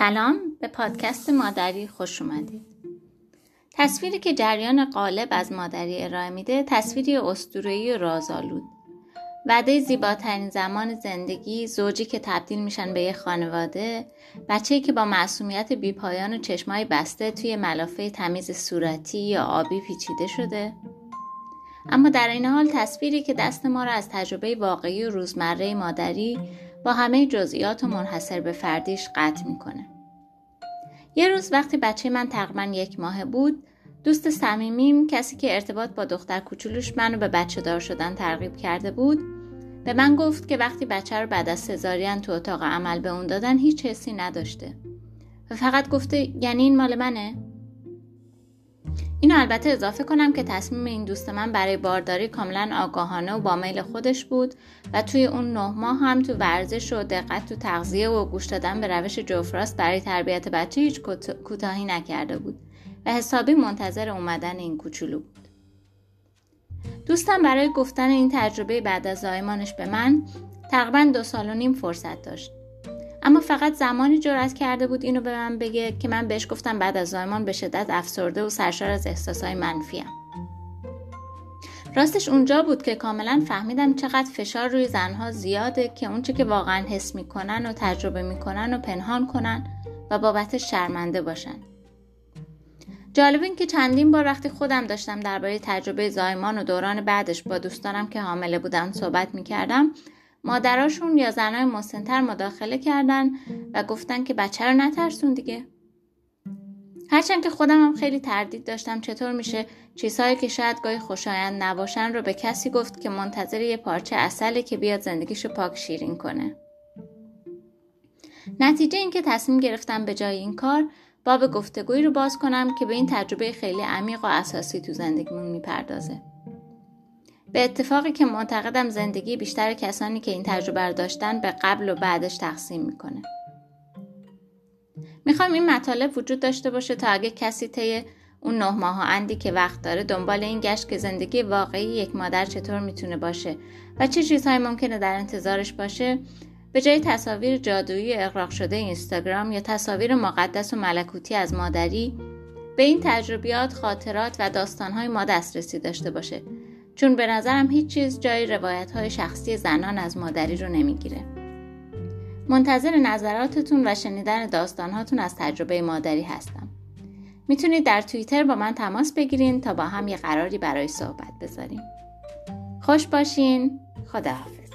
سلام به پادکست مادری خوش اومدید. تصویری که جریان غالب از مادری ارائه میده تصویری اسطوره‌ای و رازآلود. وعده زیباترین زمان زندگی، زوجی که تبدیل میشن به یه خانواده، بچه‌ای که با معصومیت بیپایان و چشمای بسته توی ملافه تمیز صورتی یا آبی پیچیده شده. اما در این حال تصویری که دست ما را از تجربه واقعی و روزمره مادری با همه جزئیات و منحصر به فردیش قطع می‌کنه. یه روز وقتی بچه من تقریبا یک ماه بود دوست صمیمیم کسی که ارتباط با دختر کوچولوش منو به بچه دار شدن ترغیب کرده بود به من گفت که وقتی بچه رو بعد از سزارین تو اتاق عمل به اون دادن هیچ حسی نداشته و فقط گفته یعنی این مال منه اینو البته اضافه کنم که تصمیم این دوست من برای بارداری کاملا آگاهانه و با میل خودش بود و توی اون نه ماه هم تو ورزش و دقت تو تغذیه و گوش دادن به روش جفراست برای تربیت بچه هیچ کوتاهی نکرده بود و حسابی منتظر اومدن این کوچولو بود. دوستم برای گفتن این تجربه بعد از زایمانش به من تقریبا دو سال و نیم فرصت داشت. اما فقط زمانی جرأت کرده بود اینو به من بگه که من بهش گفتم بعد از زایمان به شدت افسرده و سرشار از احساسهای منفیم. راستش اونجا بود که کاملا فهمیدم چقدر فشار روی زنها زیاده که اونچه که واقعا حس می‌کنن و تجربه می‌کنن و پنهان کنن و بابتش شرمنده باشن. جالب این که چندین بار وقتی خودم داشتم درباره تجربه زایمان و دوران بعدش با دوستانم که حامله بودن صحبت می‌کردم مادراشون یا زنای مسنتر مداخله کردن و گفتن که بچه رو نترسون دیگه. هرچند که خودم هم خیلی تردید داشتم چطور میشه چیزهایی که شاید گاهی خوشایند نباشن رو به کسی گفت که منتظر یه پارچه اصله که بیاد زندگیشو پاک شیرین کنه. نتیجه اینکه تصمیم گرفتم به جای این کار باب گفتگویی رو باز کنم که به این تجربه خیلی عمیق و اساسی تو زندگیمون می‌پردازه. به اتفاقی که معتقدم زندگی بیشتر کسانی که این تجربه رو داشتن به قبل و بعدش تقسیم می‌کنه. می‌خوام این مطالب وجود داشته باشه تا اگه کسی طی اون نه ماه و اندی که وقت داره دنبال این گشت که زندگی واقعی یک مادر چطور می‌تونه باشه و چه چیزهایی ممکنه در انتظارش باشه به جای تصاویر جادویی اقراق شده اینستاگرام یا تصاویر مقدس و ملکوتی از مادری به این تجربیات خاطرات و داستانهای ما دسترسی داشته باشه. چون به نظرم هیچ چیز جای روایت های شخصی زنان از مادری رو نمی‌گیره. منتظر نظراتتون و شنیدن داستانهاتون از تجربه مادری هستم. می‌تونید در توییتر با من تماس بگیرین تا با هم یه قراری برای صحبت بذاریم. خوش باشین. خداحافظ.